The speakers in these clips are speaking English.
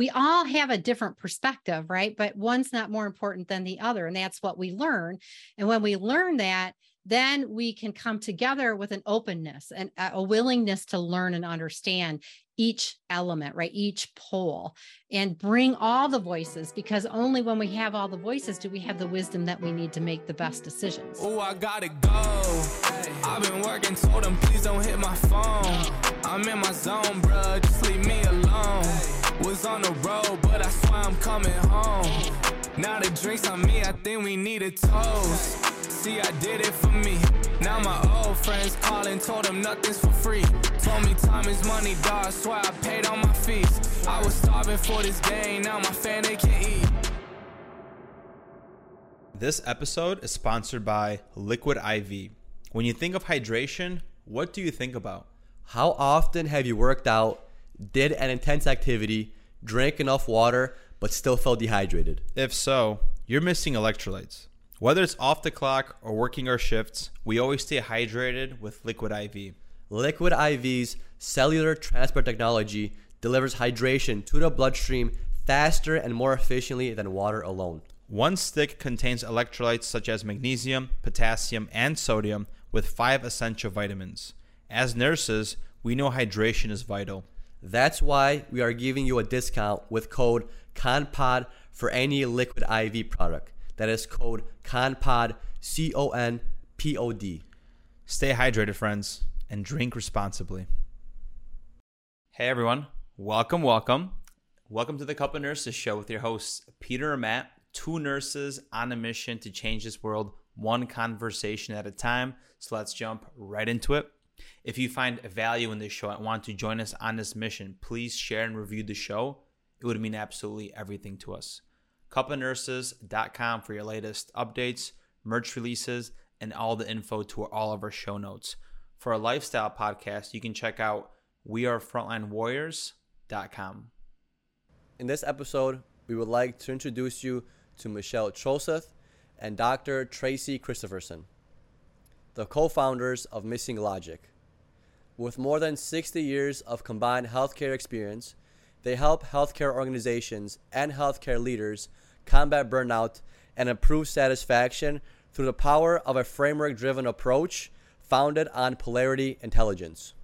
we all have a different perspective, right? But one's not more important than the other. And that's what we learn. And when we learn that, then we can come together with an openness and a willingness to learn and understand each element, right? Each pole and bring all the voices because only when we have all the voices do we have the wisdom that we need to make the best decisions. Oh, I gotta go. I've been working, told them please don't hit my phone. I'm in my zone, bro. Just leave me alone. Was on the road, but I swear I'm coming home. Now the drinks on me, I think we need a toast. See, I did it for me. Now my old friends calling, told them nothing's for free. Told me time is money, dog. Swear I paid all my fees. I was starving for this game, now my family can eat. This episode is sponsored by Liquid IV. When you think of hydration, what do you think about? How often have you worked out, did an intense activity, drank enough water, but still felt dehydrated? If so, you're missing electrolytes. Whether it's off the clock or working our shifts, we always stay hydrated with Liquid IV. Liquid IV's cellular transport technology delivers hydration to the bloodstream faster and more efficiently than water alone. One stick contains electrolytes such as magnesium, potassium, and sodium with five essential vitamins. As nurses, we know hydration is vital. That's why we are giving you a discount with code CONPOD for any Liquid IV product. That is code CONPOD, C O N P O D. Stay hydrated, friends, and drink responsibly. Hey, everyone. Welcome, welcome. Welcome to the Cup of Nurses show with your hosts, Peter and Matt, two nurses on a mission to change this world one conversation at a time. So let's jump right into it. If you find value in this show and want to join us on this mission, please share and review the show. It would mean absolutely everything to us cupofnurses.com for your latest updates, merch releases, and all the info to all of our show notes. For a lifestyle podcast, you can check out wearefrontlinewarriors.com. In this episode, we would like to introduce you to Michelle Troseth and Dr. Tracy Christopherson, the co founders of Missing Logic. With more than 60 years of combined healthcare experience, they help healthcare organizations and healthcare leaders combat burnout and improve satisfaction through the power of a framework driven approach founded on polarity intelligence.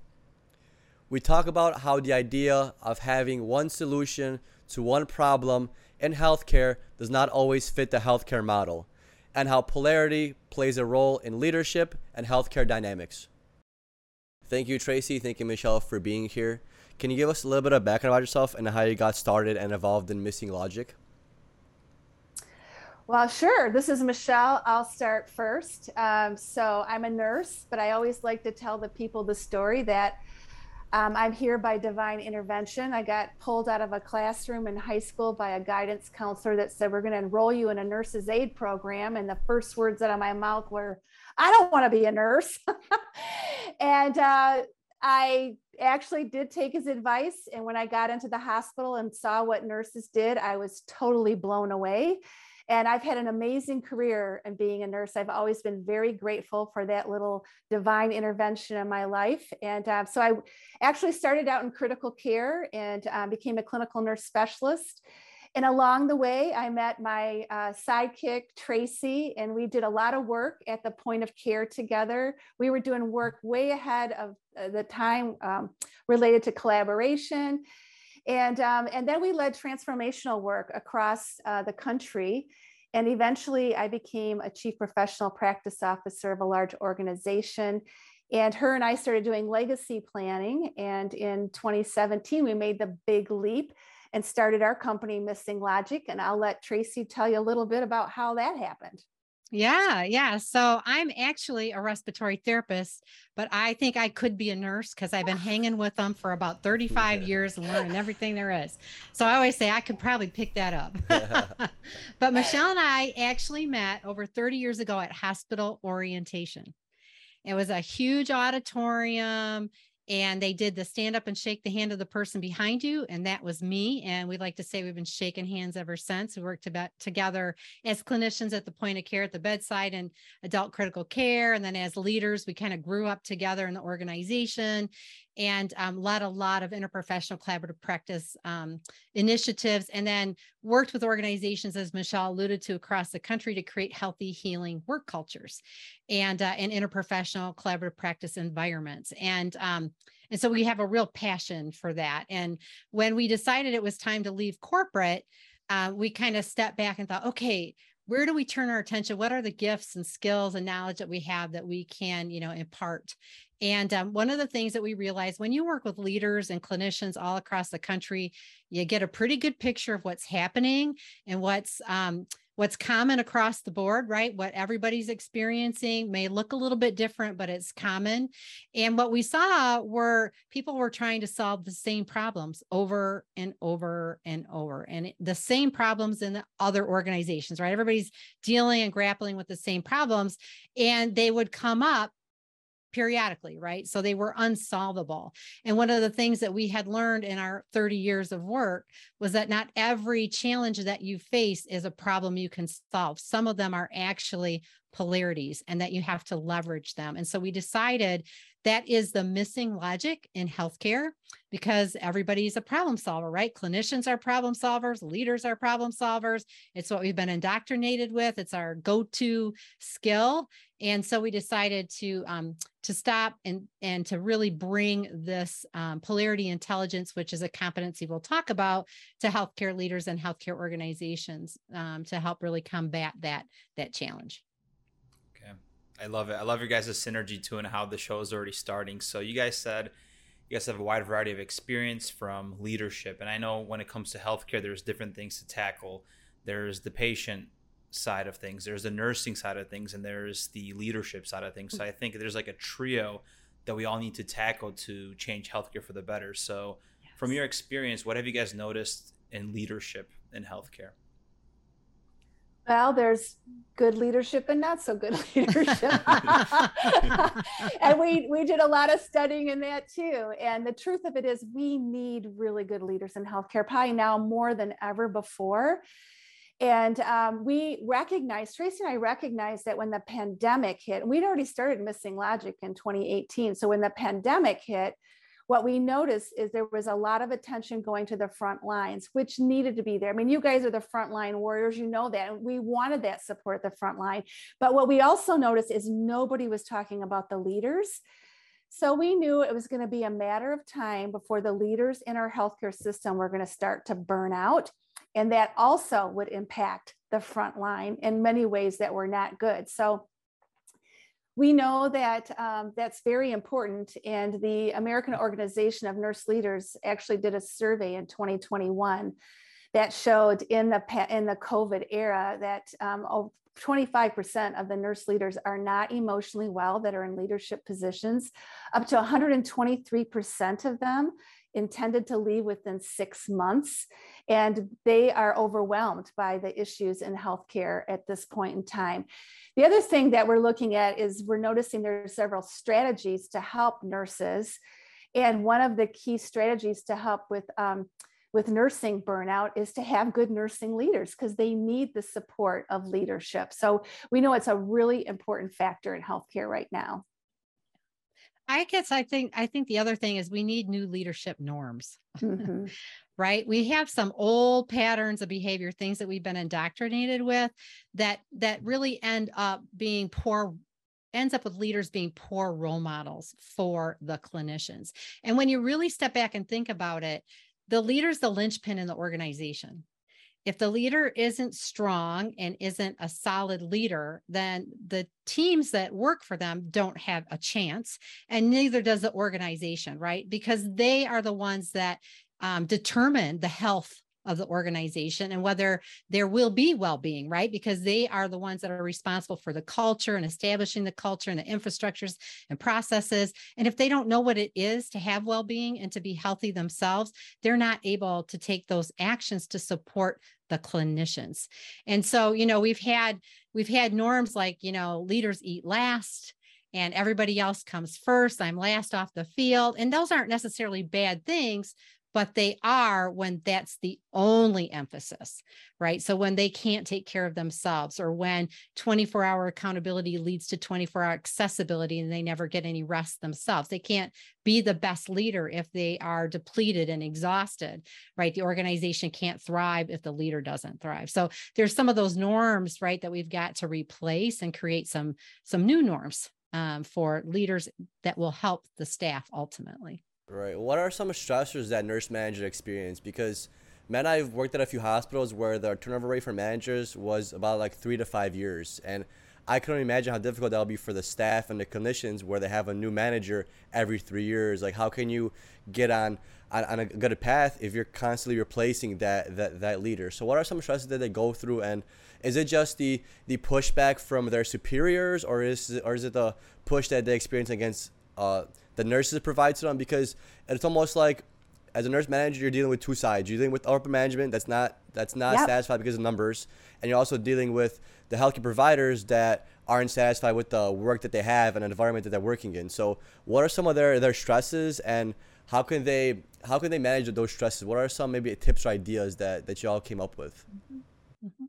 We talk about how the idea of having one solution to one problem in healthcare does not always fit the healthcare model, and how polarity plays a role in leadership and healthcare dynamics. Thank you, Tracy. Thank you, Michelle, for being here. Can you give us a little bit of background about yourself and how you got started and evolved in Missing Logic? Well, sure. This is Michelle. I'll start first. Um, so I'm a nurse, but I always like to tell the people the story that um, I'm here by divine intervention. I got pulled out of a classroom in high school by a guidance counselor that said, We're going to enroll you in a nurse's aid program. And the first words out of my mouth were, I don't want to be a nurse. and uh, I actually did take his advice. And when I got into the hospital and saw what nurses did, I was totally blown away. And I've had an amazing career in being a nurse. I've always been very grateful for that little divine intervention in my life. And uh, so I actually started out in critical care and um, became a clinical nurse specialist. And along the way, I met my uh, sidekick, Tracy, and we did a lot of work at the point of care together. We were doing work way ahead of uh, the time um, related to collaboration. And, um, and then we led transformational work across uh, the country. And eventually, I became a chief professional practice officer of a large organization. And her and I started doing legacy planning. And in 2017, we made the big leap and started our company, Missing Logic. And I'll let Tracy tell you a little bit about how that happened. Yeah, yeah. So I'm actually a respiratory therapist, but I think I could be a nurse because I've been hanging with them for about 35 years and learning everything there is. So I always say I could probably pick that up. but Michelle and I actually met over 30 years ago at hospital orientation. It was a huge auditorium and they did the stand up and shake the hand of the person behind you and that was me and we'd like to say we've been shaking hands ever since. We worked together as clinicians at the point of care at the bedside and adult critical care and then as leaders we kind of grew up together in the organization and um, led a lot of interprofessional collaborative practice um, initiatives and then worked with organizations as michelle alluded to across the country to create healthy healing work cultures and uh, and interprofessional collaborative practice environments. And um, and so we have a real passion for that. And when we decided it was time to leave corporate uh, we kind of stepped back and thought okay where do we turn our attention? What are the gifts and skills and knowledge that we have that we can you know impart and um, one of the things that we realize when you work with leaders and clinicians all across the country you get a pretty good picture of what's happening and what's um, what's common across the board, right? What everybody's experiencing may look a little bit different, but it's common. And what we saw were people were trying to solve the same problems over and over and over, and the same problems in the other organizations, right? Everybody's dealing and grappling with the same problems, and they would come up periodically, right? So they were unsolvable. And one of the things that we had learned in our 30 years of work was that not every challenge that you face is a problem you can solve. Some of them are actually polarities and that you have to leverage them. And so we decided that is the missing logic in healthcare because everybody's a problem solver, right? Clinicians are problem solvers, leaders are problem solvers. It's what we've been indoctrinated with. It's our go-to skill. And so we decided to um, to stop and and to really bring this um, polarity intelligence, which is a competency we'll talk about, to healthcare leaders and healthcare organizations um, to help really combat that that challenge. I love it. I love your guys' synergy too and how the show is already starting. So you guys said you guys have a wide variety of experience from leadership. And I know when it comes to healthcare, there's different things to tackle. There's the patient side of things, there's the nursing side of things, and there's the leadership side of things. So I think there's like a trio that we all need to tackle to change healthcare for the better. So yes. from your experience, what have you guys noticed in leadership in healthcare? Well, there's good leadership and not so good leadership. and we we did a lot of studying in that too. And the truth of it is we need really good leaders in healthcare, probably now more than ever before. And um, we recognized, Tracy and I recognized that when the pandemic hit, we'd already started missing logic in 2018. So when the pandemic hit, what we noticed is there was a lot of attention going to the front lines, which needed to be there. I mean, you guys are the frontline warriors, you know that. We wanted that support at the front line. But what we also noticed is nobody was talking about the leaders. So we knew it was going to be a matter of time before the leaders in our healthcare system were going to start to burn out. And that also would impact the front line in many ways that were not good. So we know that um, that's very important. And the American Organization of Nurse Leaders actually did a survey in 2021 that showed in the in the COVID era that um, 25% of the nurse leaders are not emotionally well that are in leadership positions. Up to 123% of them intended to leave within six months. And they are overwhelmed by the issues in healthcare at this point in time. The other thing that we're looking at is we're noticing there are several strategies to help nurses. And one of the key strategies to help with um, with nursing burnout is to have good nursing leaders because they need the support of leadership. So we know it's a really important factor in healthcare right now. I guess I think I think the other thing is we need new leadership norms. Mm-hmm. right? We have some old patterns of behavior, things that we've been indoctrinated with that that really end up being poor ends up with leaders being poor role models for the clinicians. And when you really step back and think about it, the leader's the linchpin in the organization if the leader isn't strong and isn't a solid leader, then the teams that work for them don't have a chance, and neither does the organization, right? Because they are the ones that um, determine the health of the organization and whether there will be well-being right? Because they are the ones that are responsible for the culture and establishing the culture and the infrastructures and processes. And if they don't know what it is to have well-being and to be healthy themselves they're not able to take those actions to support the clinicians. And so you know we've had we've had norms like you know leaders eat last and everybody else comes first i'm last off the field. And those aren't necessarily bad things but they are when that's the only emphasis, right? So when they can't take care of themselves or when 24 hour accountability leads to 24 hour accessibility and they never get any rest themselves, they can't be the best leader if they are depleted and exhausted, right? The organization can't thrive if the leader doesn't thrive. So there's some of those norms, right, that we've got to replace and create some some new norms um, for leaders that will help the staff ultimately. Right. What are some stressors that nurse managers experience? Because man, I've worked at a few hospitals where the turnover rate for managers was about like three to five years, and I can only imagine how difficult that'll be for the staff and the clinicians where they have a new manager every three years. Like, how can you get on on, on a good path if you're constantly replacing that that that leader? So, what are some stresses that they go through, and is it just the the pushback from their superiors, or is it, or is it the push that they experience against uh, the nurses provide to them because it's almost like as a nurse manager you're dealing with two sides you're dealing with upper management that's not that's not yep. satisfied because of numbers and you're also dealing with the healthcare providers that aren't satisfied with the work that they have and the environment that they're working in so what are some of their their stresses and how can they how can they manage those stresses what are some maybe tips or ideas that that y'all came up with mm-hmm.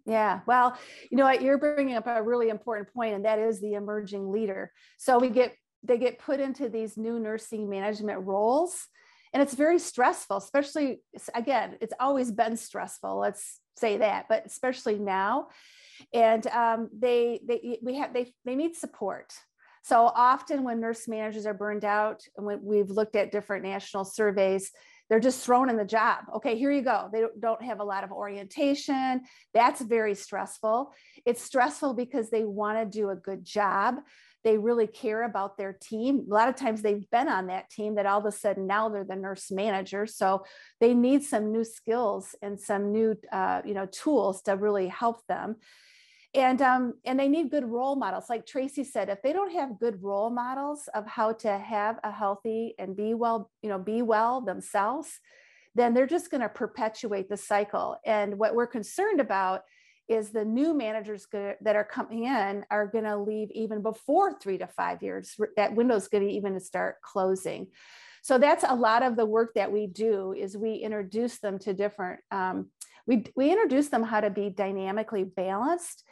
yeah, well, you know what, you're bringing up a really important point, and that is the emerging leader. So we get they get put into these new nursing management roles. And it's very stressful especially again it's always been stressful let's say that but especially now. And um, they they we have they they need support. So often when nurse managers are burned out and when we've looked at different national surveys they're just thrown in the job. Okay here you go. They don't have a lot of orientation. That's very stressful. It's stressful because they want to do a good job they really care about their team. A lot of times they've been on that team that all of a sudden now they're the nurse manager. So they need some new skills and some new, uh, you know, tools to really help them. And, um, and they need good role models. Like Tracy said, if they don't have good role models of how to have a healthy and be well, you know, be well themselves, then they're just going to perpetuate the cycle. And what we're concerned about is the new managers that are coming in are going to leave even before three to five years. That window is going to even start closing. So that's a lot of the work that we do is we introduce them to different, um, we, we introduce them how to be dynamically balanced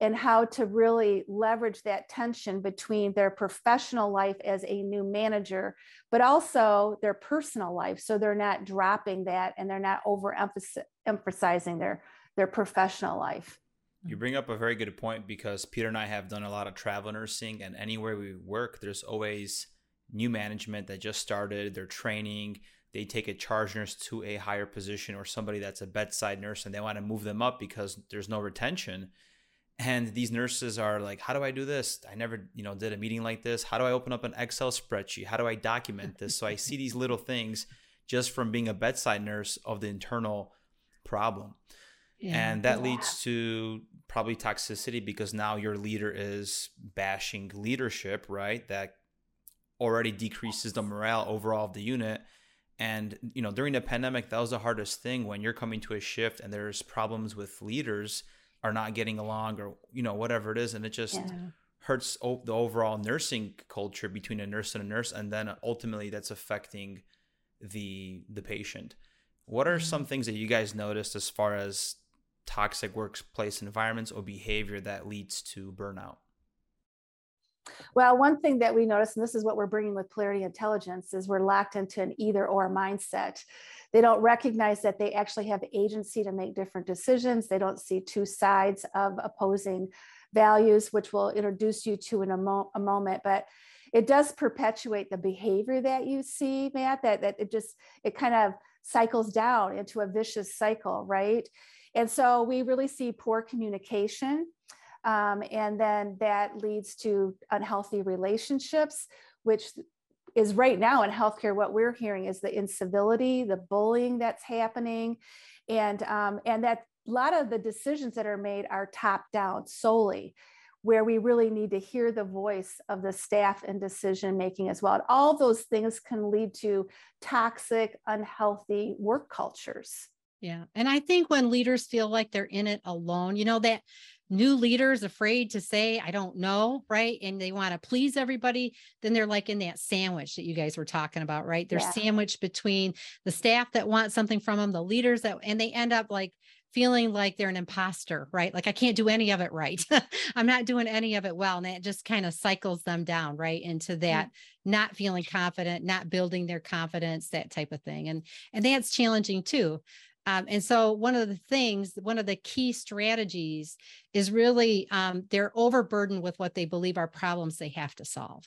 and how to really leverage that tension between their professional life as a new manager, but also their personal life. So they're not dropping that and they're not overemphasizing their their professional life. You bring up a very good point because Peter and I have done a lot of travel nursing, and anywhere we work, there's always new management that just started, they're training, they take a charge nurse to a higher position or somebody that's a bedside nurse and they want to move them up because there's no retention. And these nurses are like, how do I do this? I never, you know, did a meeting like this. How do I open up an Excel spreadsheet? How do I document this? So I see these little things just from being a bedside nurse of the internal problem. Yeah. And that yeah. leads to probably toxicity because now your leader is bashing leadership, right? That already decreases the morale overall of the unit. And you know, during the pandemic, that was the hardest thing when you're coming to a shift and there's problems with leaders are not getting along or you know whatever it is, and it just yeah. hurts the overall nursing culture between a nurse and a nurse, and then ultimately that's affecting the the patient. What are mm-hmm. some things that you guys noticed as far as toxic workplace environments or behavior that leads to burnout? Well, one thing that we notice, and this is what we're bringing with polarity intelligence, is we're locked into an either or mindset. They don't recognize that they actually have agency to make different decisions. They don't see two sides of opposing values, which we'll introduce you to in a, mo- a moment. But it does perpetuate the behavior that you see, Matt, that, that it just, it kind of cycles down into a vicious cycle, right? And so we really see poor communication. Um, and then that leads to unhealthy relationships, which is right now in healthcare. What we're hearing is the incivility, the bullying that's happening, and um, and that a lot of the decisions that are made are top down solely where we really need to hear the voice of the staff and decision making as well. And all those things can lead to toxic, unhealthy work cultures. Yeah. And I think when leaders feel like they're in it alone, you know, that new leaders afraid to say, I don't know, right? And they want to please everybody, then they're like in that sandwich that you guys were talking about, right? They're Yeah. sandwiched between the staff that want something from them, the leaders that, and they end up like feeling like they're an imposter, right? Like I can't do any of it right. I'm not doing any of it well. And that just kind of cycles them down, right? Into that not feeling confident, not building their confidence, that type of thing. And and that's challenging too. Um, and so one of the things, one of the key strategies is really um, they're overburdened with what they believe are problems they have to solve.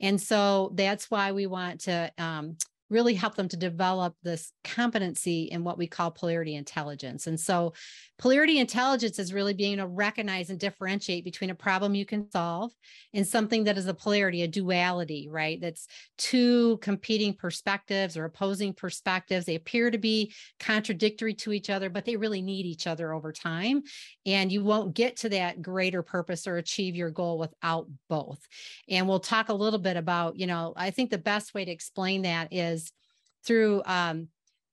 And so that's why we want to um, really help them to develop this competency in what we call polarity intelligence. And so polarity intelligence is really being to recognize and differentiate between a problem you can solve and something that is a polarity, a duality, right? That's two competing perspectives or opposing perspectives. They appear to be contradictory to each other, but they really need each other over time. And you won't get to that greater purpose or achieve your goal without both. And we'll talk a little bit about, you know, I think the best way to explain that is through um,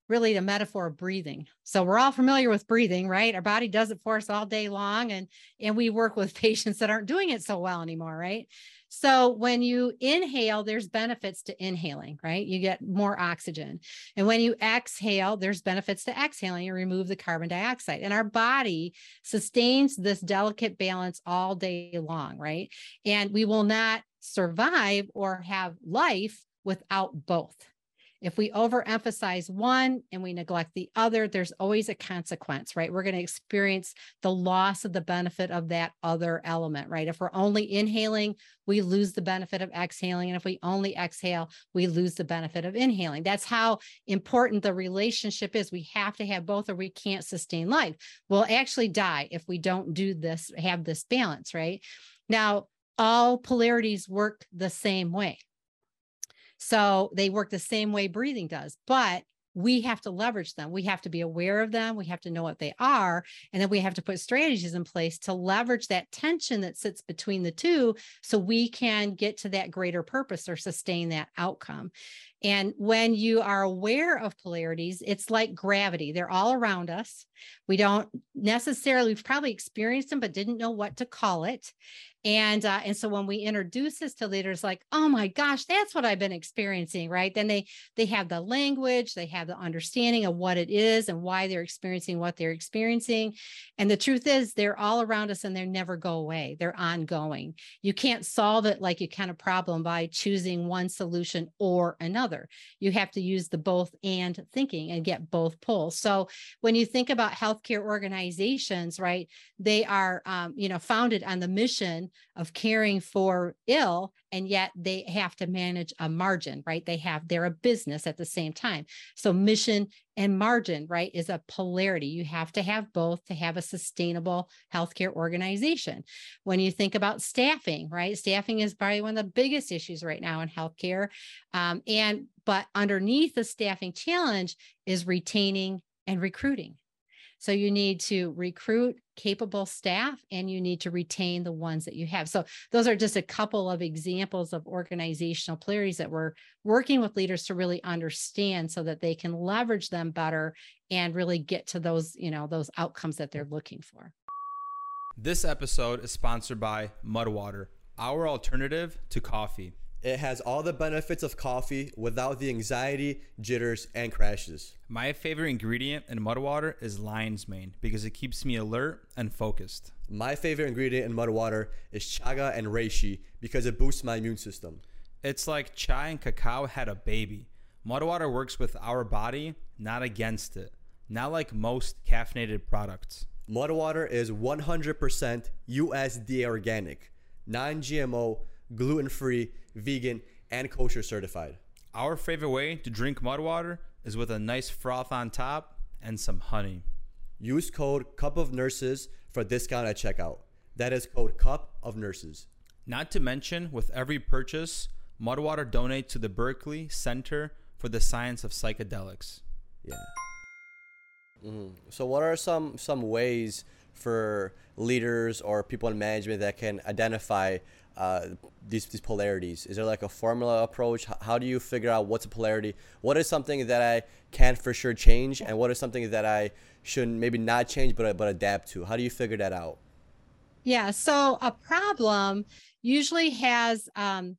really the metaphor of breathing. So we're all familiar with breathing, right? Our body does it for us all day long, and and we work with patients that aren't doing it so well anymore, right? So when you inhale, there's benefits to inhaling, right? You get more oxygen. And when you exhale, there's benefits to exhaling. You remove the carbon dioxide. And our body sustains this delicate balance all day long, right? And we will not survive or have life without both. If we overemphasize one and we neglect the other, there's always a consequence, right? We're going to experience the loss of the benefit of that other element, right? If we're only inhaling, we lose the benefit of exhaling. And if we only exhale, we lose the benefit of inhaling. That's how important the relationship is. We have to have both or we can't sustain life. We'll actually die if we don't do this, have this balance, right? Now, all polarities work the same way. So they work the same way breathing does, but we have to leverage them. We have to be aware of them. We have to know what they are. And then we have to put strategies in place to leverage that tension that sits between the two so we can get to that greater purpose or sustain that outcome. And when you are aware of polarities, it's like gravity. They're all around us. We don't necessarily, we've probably experienced them, but didn't know what to call it. And uh, and so when we introduce this to leaders, like, oh my gosh, that's what I've been experiencing, right? Then they they have the language, they have the understanding of what it is and why they're experiencing what they're experiencing. And the truth is, they're all around us and they never go away. They're ongoing. You can't solve it like you can a problem by choosing one solution or another. You have to use the both and thinking and get both pulls. So when you think about healthcare organizations, right, they are um, you know founded on the mission of caring for ill and yet they have to manage a margin right? They have they're a business at the same time. So mission and margin right is a polarity. You have to have both to have a sustainable healthcare organization. When you think about staffing right staffing is probably one of the biggest issues right now in healthcare. Um, and but underneath the staffing challenge is retaining and recruiting so you need to recruit capable staff and you need to retain the ones that you have. So those are just a couple of examples of organizational polarities that we're working with leaders to really understand so that they can leverage them better and really get to those, you know, those outcomes that they're looking for. This episode is sponsored by Mudwater, our alternative to coffee. It has all the benefits of coffee without the anxiety, jitters, and crashes. My favorite ingredient in mud water is lion's mane because it keeps me alert and focused. My favorite ingredient in mud water is chaga and reishi because it boosts my immune system. It's like chai and cacao had a baby. Mud water works with our body, not against it. Not like most caffeinated products. Mud water is 100% USDA organic, non GMO, gluten free, vegan, and kosher certified. Our favorite way to drink mud water is with a nice froth on top and some honey. Use code Cup of Nurses for a discount at checkout. That is code Cup of Nurses. Not to mention, with every purchase, Mudwater donates to the Berkeley Center for the Science of Psychedelics. Yeah. Mhm. So, what are some some ways for leaders or people in management that can identify uh, these these polarities? Is there like a formula approach? How do you figure out what's a polarity? What is something that I can for sure change, and what is something that I should maybe not change but but adapt to? How do you figure that out? Yeah. So a problem usually has um,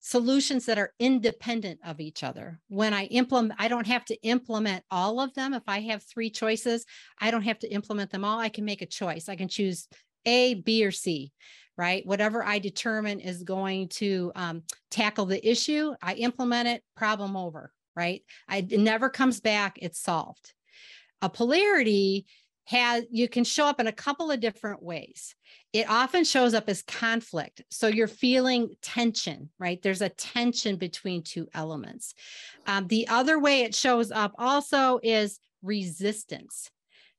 solutions that are independent of each other. When I implement, I don't have to implement all of them. If I have three choices, I don't have to implement them all. I can make a choice. I can choose A, B, or C, right? Whatever I determine is going to um, tackle the issue, I implement it, problem over, right? I, it never comes back, it's solved. A polarity has you can show up in a couple of different ways it often shows up as conflict so you're feeling tension right there's a tension between two elements um, the other way it shows up also is resistance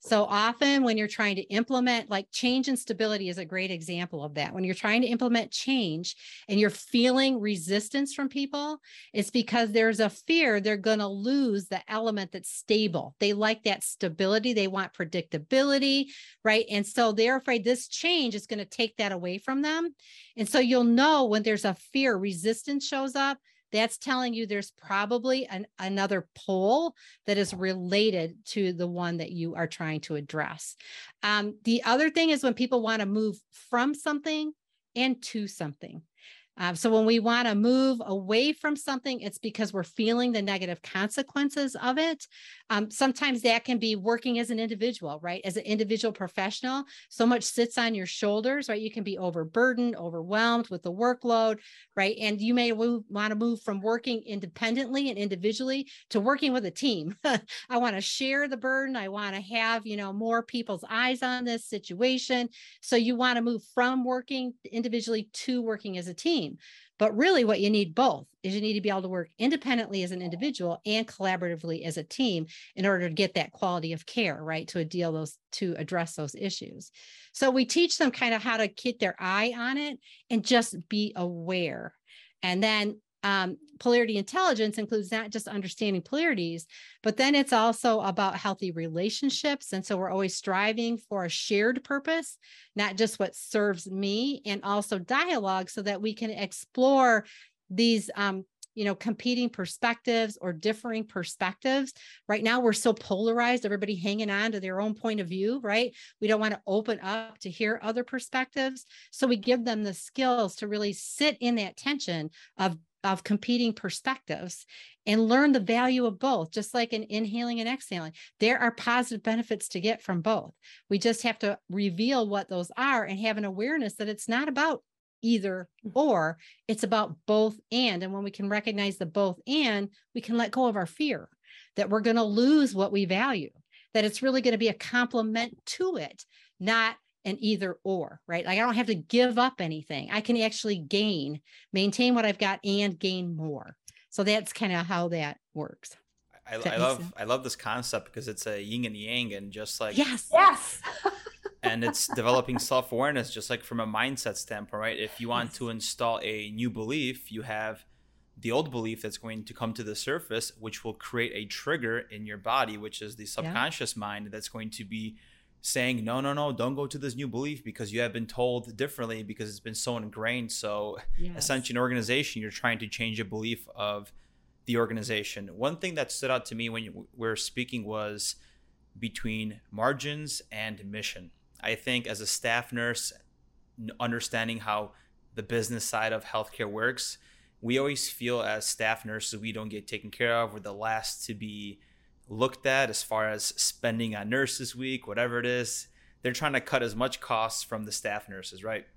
so often when you're trying to implement like change and stability is a great example of that. When you're trying to implement change and you're feeling resistance from people, it's because there's a fear they're going to lose the element that's stable. They like that stability, they want predictability, right? And so they're afraid this change is going to take that away from them. And so you'll know when there's a fear resistance shows up that's telling you there's probably an, another pole that is related to the one that you are trying to address. Um, the other thing is when people want to move from something and to something. Um, so when we want to move away from something, it's because we're feeling the negative consequences of it. Um, sometimes that can be working as an individual, right? As an individual professional, so much sits on your shoulders, right? You can be overburdened, overwhelmed with the workload, right? And you may want to move from working independently and individually to working with a team. I want to share the burden. I want to have, you know, more people's eyes on this situation. So you want to move from working individually to working as a team team. But really, what you need both is you need to be able to work independently as an individual and collaboratively as a team in order to get that quality of care, right? To deal those to address those issues. So we teach them kind of how to keep their eye on it and just be aware. And then um, polarity intelligence includes not just understanding polarities, but then it's also about healthy relationships. And so we're always striving for a shared purpose, not just what serves me, and also dialogue so that we can explore these um, you know competing perspectives or differing perspectives. Right now we're so polarized everybody hanging on to their own point of view right? We don't want to open up to hear other perspectives. So we give them the skills to really sit in that tension of of competing perspectives and learn the value of both, just like in inhaling and exhaling. There are positive benefits to get from both. We just have to reveal what those are and have an awareness that it's not about either mm. or, it's about both and. And when we can recognize the both and, we can let go of our fear that we're going to lose what we value, that it's really going to be a complement to it, not an either or, right? Like I don't have to give up anything. I can actually gain, maintain what I've got and gain more. So that's kind of how that works. I, I love sense? I love this concept because it's a yin and yang and just like yes yes and it's developing self-awareness just like from a mindset standpoint right if you want yes. to install a new belief you have the old belief that's going to come to the surface which will create a trigger in your body which is the subconscious yeah. mind that's going to be saying no no no don't go to this new belief because you have been told differently because it's been so ingrained. So yes. an organization you're trying to change a belief of the organization. One thing that stood out to me when you were speaking was between margins and mission. I think as a staff nurse understanding how the business side of healthcare works we always feel as staff nurses we don't get taken care of. We're the last to be looked at as far as spending on nurses week whatever it is they're trying to cut as much costs from the staff nurses right?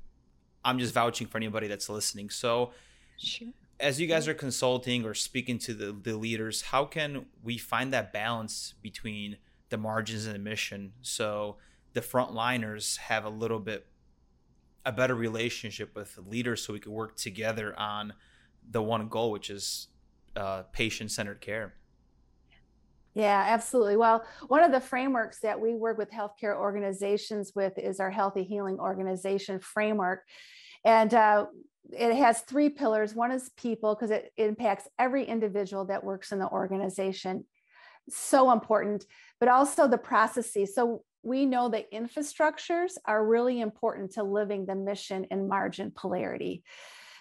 I'm just vouching for anybody that's listening. So sure. as you guys are consulting or speaking to the, the leaders how can we find that balance between the margins and the mission so the frontliners have a little bit a better relationship with the leaders so we can work together on the one goal which is uh, patient-centered care yeah, absolutely. Well, one of the frameworks that we work with healthcare organizations with is our Healthy Healing Organization framework. And uh, it has three pillars. One is people, because it, impacts every individual that works in the organization. So important, but also the processes. So we know that infrastructures are really important to living the mission and margin polarity.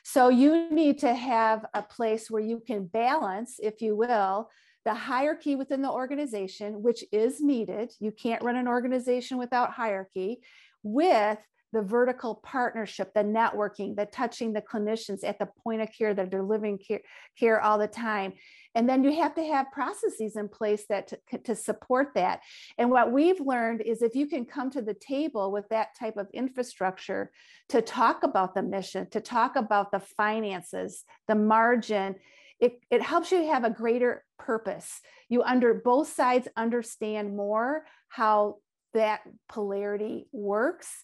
So you need to have a place where you can balance, if you will, the hierarchy within the organization, which is needed. You can't run an organization without hierarchy, with the vertical partnership, the networking, the touching the clinicians at the point of care that they're living care, care all the time. And then you have to have processes in place that to, to support that. And what we've learned is if you can come to the table with that type of infrastructure to talk about the mission, to talk about the finances, the margin, it, it helps you have a greater purpose. You under both sides understand more how that polarity works.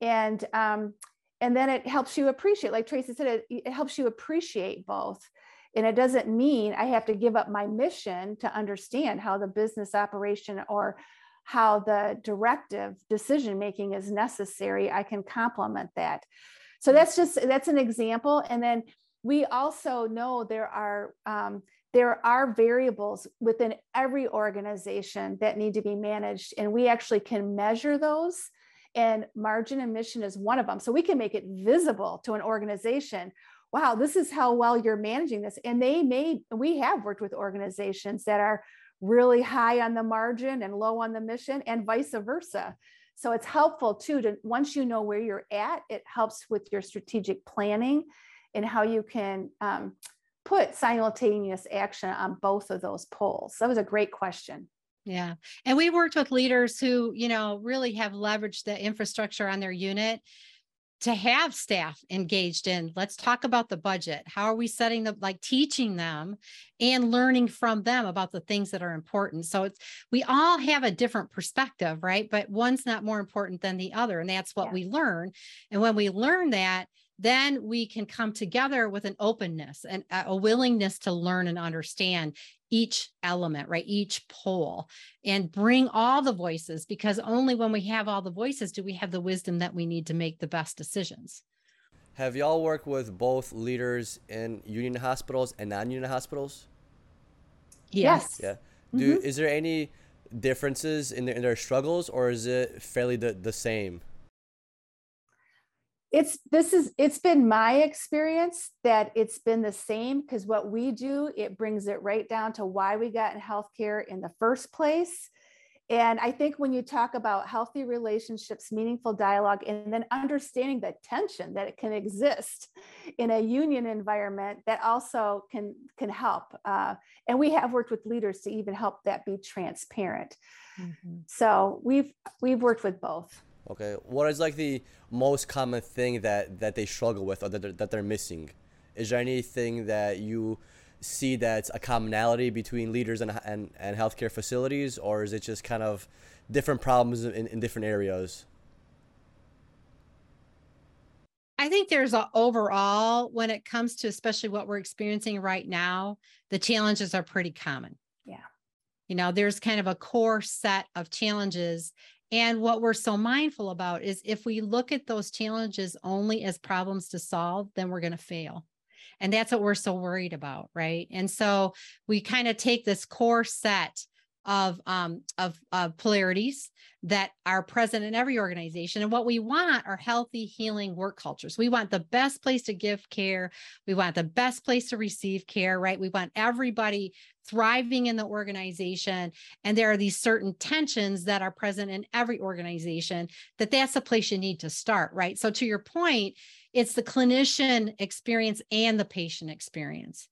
And um, and then it helps you appreciate like tracy said it, it helps you appreciate both. And it doesn't mean i have to give up my mission to understand how the business operation or how the directive decision making is necessary. I can complement that. So that's just that's an example. And then we also know there are um, there are variables within every organization that need to be managed and we actually can measure those and margin and mission is one of them. So we can make it visible to an organization wow this is how well you're managing this. And they may we have worked with organizations that are really high on the margin and low on the mission and vice versa. So it's helpful too to once you know where you're at it helps with your strategic planning and how you can um, put simultaneous action on both of those poles? That was a great question. Yeah. And we worked with leaders who, you know, really have leveraged the infrastructure on their unit to have staff engaged in let's talk about the budget. How are we setting the like teaching them and learning from them about the things that are important. So it's we all have a different perspective right? But one's not more important than the other and that's what yeah. we learn. And when we learn that then we can come together with an openness and a willingness to learn and understand each element, right? Each pole and bring all the voices because only when we have all the voices do we have the wisdom that we need to make the best decisions. Have y'all worked with both leaders in union hospitals and non-union hospitals? Yes. Yeah. Do mm-hmm. is there any differences in their, in their struggles or is it fairly the, the same? It's this is it's been my experience that it's been the same because what we do it brings it right down to why we got in healthcare in the first place. And i think when you talk about healthy relationships meaningful dialogue and then understanding the tension that it can exist in a union environment that also can can help uh, and we have worked with leaders to even help that be transparent. Mm-hmm. so we've we've worked with both Okay, what is like the most common thing that that they struggle with or that they're, that they're missing? Is there anything that you see that's a commonality between leaders and and, and healthcare facilities, or is it just kind of different problems in, in different areas? I think there's a overall when it comes to especially what we're experiencing right now, the challenges are pretty common. Yeah. You know, there's kind of a core set of challenges and what we're so mindful about is if we look at those challenges only as problems to solve, then we're going to fail. And that's what we're so worried about, right? And so we kind of take this core set of um, of, of polarities that are present in every organization. And what we want are healthy, healing work cultures. We want the best place to give care. We want the best place to receive care, right? We want everybody thriving in the organization. And there are these certain tensions that are present in every organization that that's the place you need to start, right? So to your point, it's the clinician experience and the patient experience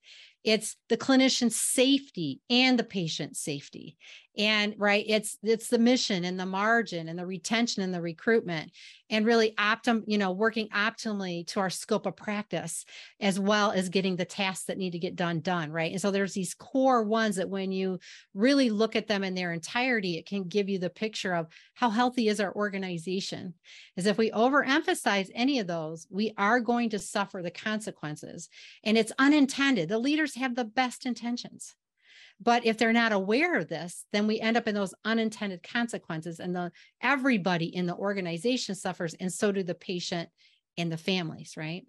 it's the clinician's safety and the patient's safety and right it's it's the mission and the margin and the retention and the recruitment and really optim you know working optimally to our scope of practice as well as getting the tasks that need to get done done right? And so there's these core ones that when you really look at them in their entirety it can give you the picture of how healthy is our organization. Is if we overemphasize any of those we are going to suffer the consequences. And it's unintended. The leaders have the best intentions but if they're not aware of this, then we end up in those unintended consequences, and the everybody in the organization suffers, and so do the patient and the families, right?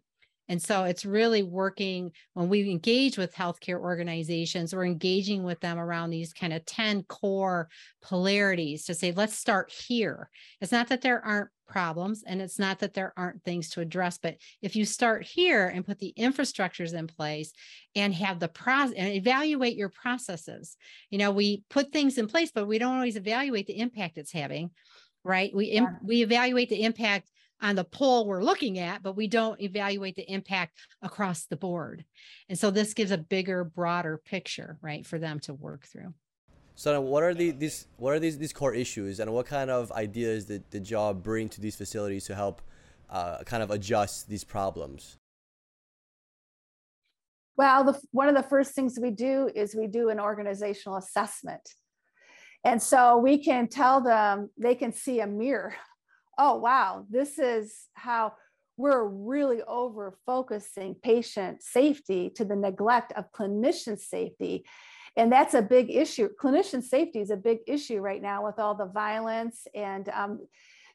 And so it's really working when we engage with healthcare organizations, we're engaging with them around these kind of 10 core polarities to say, let's start here. It's not that there aren't problems and it's not that there aren't things to address, but if you start here and put the infrastructures in place and have the process and evaluate your processes, you know, we put things in place, but we don't always evaluate the impact it's having right we yeah. we evaluate the impact on the pole we're looking at, but we don't evaluate the impact across the board. And so this gives a bigger, broader picture, right, for them to work through. So what are the, these what are these these core issues and what kind of ideas did the job bring to these facilities to help uh, kind of adjust these problems? Well, the, one of the first things we do is we do an organizational assessment. And so we can tell them, they can see a mirror. Oh, wow, this is how we're really over focusing patient safety to the neglect of clinician safety. And that's a big issue. Clinician safety is a big issue right now with all the violence. And um,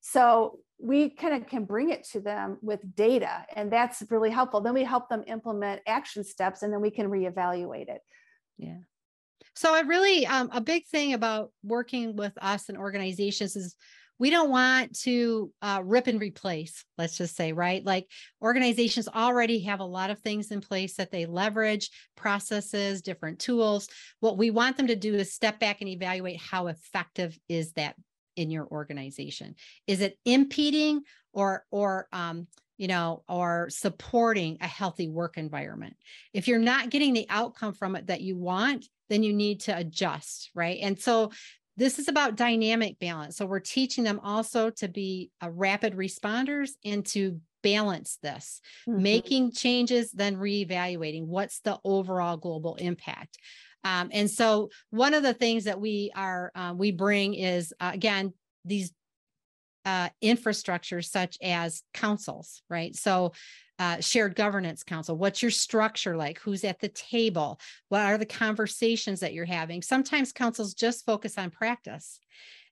so we kind of can bring it to them with data, and that's really helpful. Then we help them implement action steps, and then we can reevaluate it. Yeah. So it really um, a big thing about working with us and organizations is we don't want to uh, rip and replace let's just say right like organizations already have a lot of things in place that they leverage processes different tools what we want them to do is step back and evaluate how effective is that in your organization is it impeding or or um, you know, or supporting a healthy work environment. If you're not getting the outcome from it that you want, then you need to adjust, right? And so this is about dynamic balance. So we're teaching them also to be a rapid responders and to balance this, mm-hmm. making changes, then reevaluating what's the overall global impact. Um, and so one of the things that we are uh, we bring is uh, again these uh, infrastructures such as councils, right? So uh, shared governance council what's your structure like who's at the table what are the conversations that you're having? Sometimes councils just focus on practice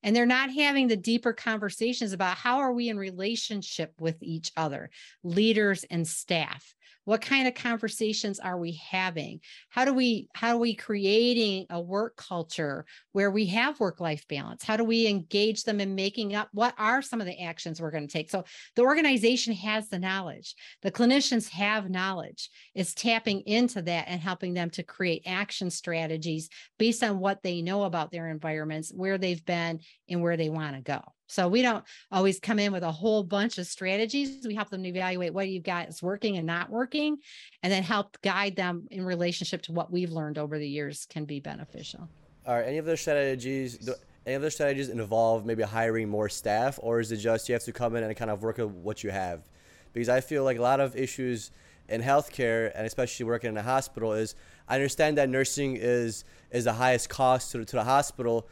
and they're not having the deeper conversations about how are we in relationship with each other leaders and staff what kind of conversations are we having? How do we how are we creating a work culture where we have work life balance? How do we engage them in making up what are some of the actions we're going to take? So the organization has the knowledge. The clinicians have knowledge. It's tapping into that and helping them to create action strategies based on what they know about their environments where they've been and where they want to go so we don't always come in with a whole bunch of strategies. We help them evaluate what you've got is working and not working, and then help guide them in relationship to what we've learned over the years can be beneficial. Are any of those strategies? any of those strategies involve maybe hiring more staff, or is it just you have to come in and kind of work with what you have? Because I feel like a lot of issues in healthcare, and especially working in a hospital, is I understand that nursing is is the highest cost to, to the hospital,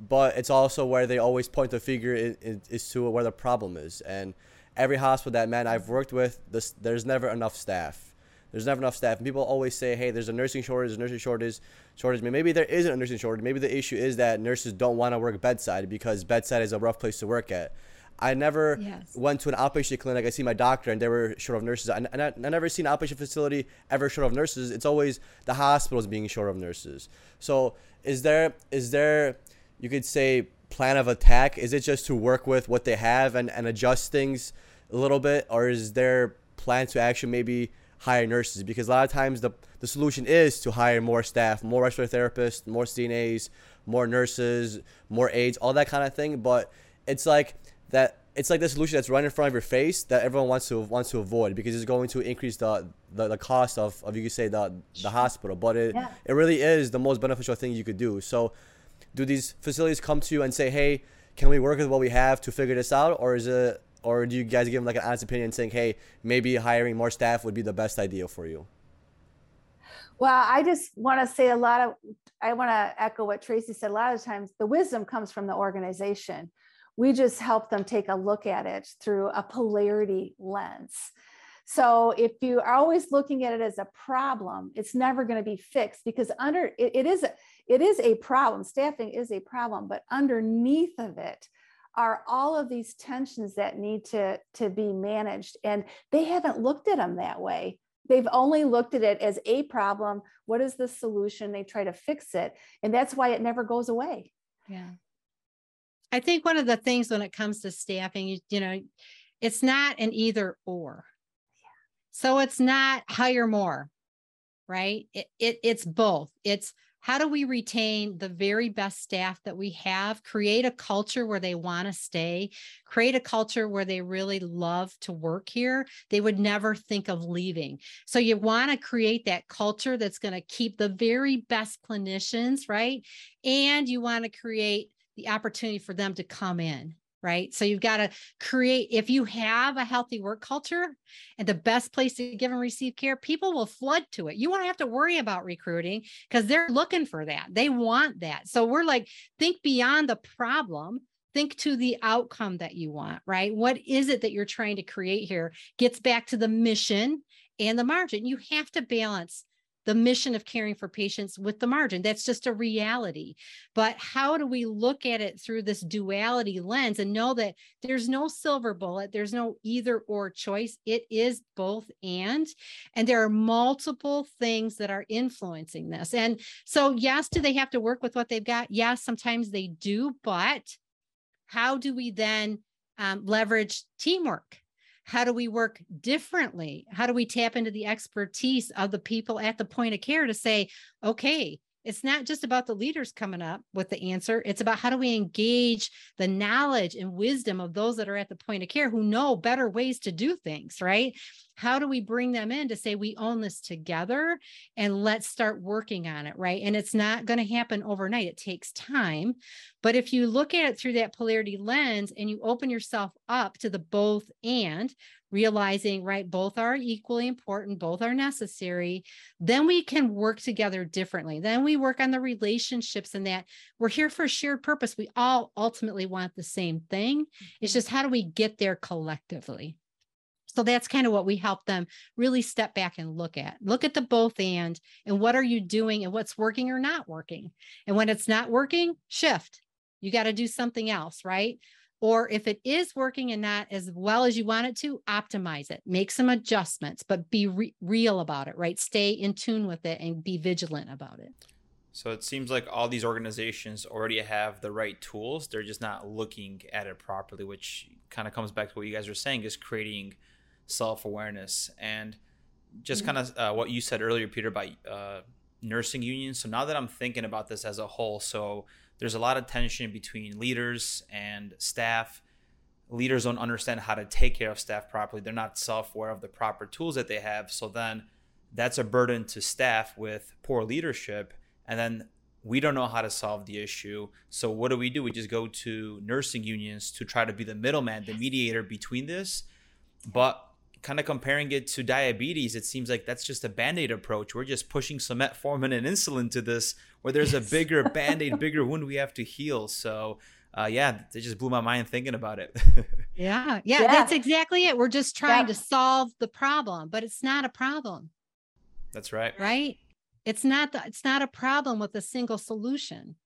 but it's also where they always point the finger is, to where the problem is. And every hospital that man I've worked with, this, there's never enough staff. There's never enough staff. And people always say, hey, there's a nursing shortage, there's a nursing shortage, shortage. Maybe there isn't a nursing shortage. Maybe the issue is that nurses don't want to work bedside because bedside is a rough place to work at. I never yes. went to an outpatient clinic. I see my doctor, and they were short of nurses. I, I, I never seen an outpatient facility ever short of nurses. It's always the hospitals being short of nurses. So, is there is there you could say plan of attack? Is it just to work with what they have and, and adjust things a little bit, or is there plan to actually maybe hire nurses? Because a lot of times the the solution is to hire more staff, more respiratory therapists, more CNAs, more nurses, more aides, all that kind of thing. But it's like that. It's like the solution that's right in front of your face that everyone wants to wants to avoid because it's going to increase the the, the cost of, of you could say the the hospital. But it yeah. it really is the most beneficial thing you could do. So do these facilities come to you and say, hey, can we work with what we have to figure this out? Or is it, or do you guys give them like an honest opinion saying, hey, maybe hiring more staff would be the best idea for you? Well, I just want to say a lot of, I want to echo what Tracy said. A lot of times the wisdom comes from the organization. We just help them take a look at it through a polarity lens. So if you are always looking at it as a problem, it's never going to be fixed because under it, it is it is a problem. Staffing is a problem, but underneath of it are all of these tensions that need to, to be managed. And they haven't looked at them that way. They've only looked at it as a problem. What is the solution? They try to fix it. And that's why it never goes away. Yeah. I think one of the things when it comes to staffing, you, you know, it's not an either or. Yeah. So it's not hire more, right? It, it, it's both. It's how do we retain the very best staff that we have? Create a culture where they want to stay. Create a culture where they really love to work here. They would never think of leaving. So you want to create that culture that's going to keep the very best clinicians right? And you want to create the opportunity for them to come in right? So you've got to create, if you have a healthy work culture and the best place to give and receive care, people will flood to it. You won't have to worry about recruiting because they're looking for that. They want that. So we're like, think beyond the problem. Think to the outcome that you want, right? What is it that you're trying to create here? Gets back to the mission and the margin. You have to balance the mission of caring for patients with the margin. That's just a reality. But how do we look at it through this duality lens and know that there's no silver bullet, there's no either or choice? It is both and. And there are multiple things that are influencing this. And so, yes, do they have to work with what they've got? Yes, sometimes they do. But how do we then um, leverage teamwork? How do we work differently? How do we tap into the expertise of the people at the point of care to say, okay, it's not just about the leaders coming up with the answer. It's about how do we engage the knowledge and wisdom of those that are at the point of care who know better ways to do things, right? How do we bring them in to say we own this together and let's start working on it, right? And it's not going to happen overnight. It takes time. But if you look at it through that polarity lens and you open yourself up to the both and, realizing, right, both are equally important, both are necessary, then we can work together differently. Then we work on the relationships and that we're here for a shared purpose. We all ultimately want the same thing. It's mm-hmm. just how do we get there collectively? So that's kind of what we help them really step back and look at. Look at the both and and what are you doing and what's working or not working. And when it's not working, shift. You got to do something else, right? Or if it is working and not as well as you want it to, optimize it, make some adjustments, but be re- real about it, right? Stay in tune with it and be vigilant about it. So it seems like all these organizations already have the right tools. They're just not looking at it properly, which kind of comes back to what you guys are saying is creating self awareness. And just mm-hmm. kind of uh, what you said earlier, Peter, about uh, nursing unions. So now that I'm thinking about this as a whole, so there's a lot of tension between leaders and staff. Leaders don't understand how to take care of staff properly. They're not self aware of the proper tools that they have. So then that's a burden to staff with poor leadership. And then we don't know how to solve the issue. So what do we do? We just go to nursing unions to try to be the middleman, the mediator between this. But kind of comparing it to diabetes, it seems like that's just a band-aid approach. We're just pushing some metformin and insulin to this where there's yes. a bigger band-aid, bigger wound we have to heal. So uh, yeah, it just blew my mind thinking about it. yeah, yeah, yeah, that's exactly it. We're just trying yeah. to solve the problem, but it's not a problem. That's right. Right? It's not the, it's not a problem with a single solution.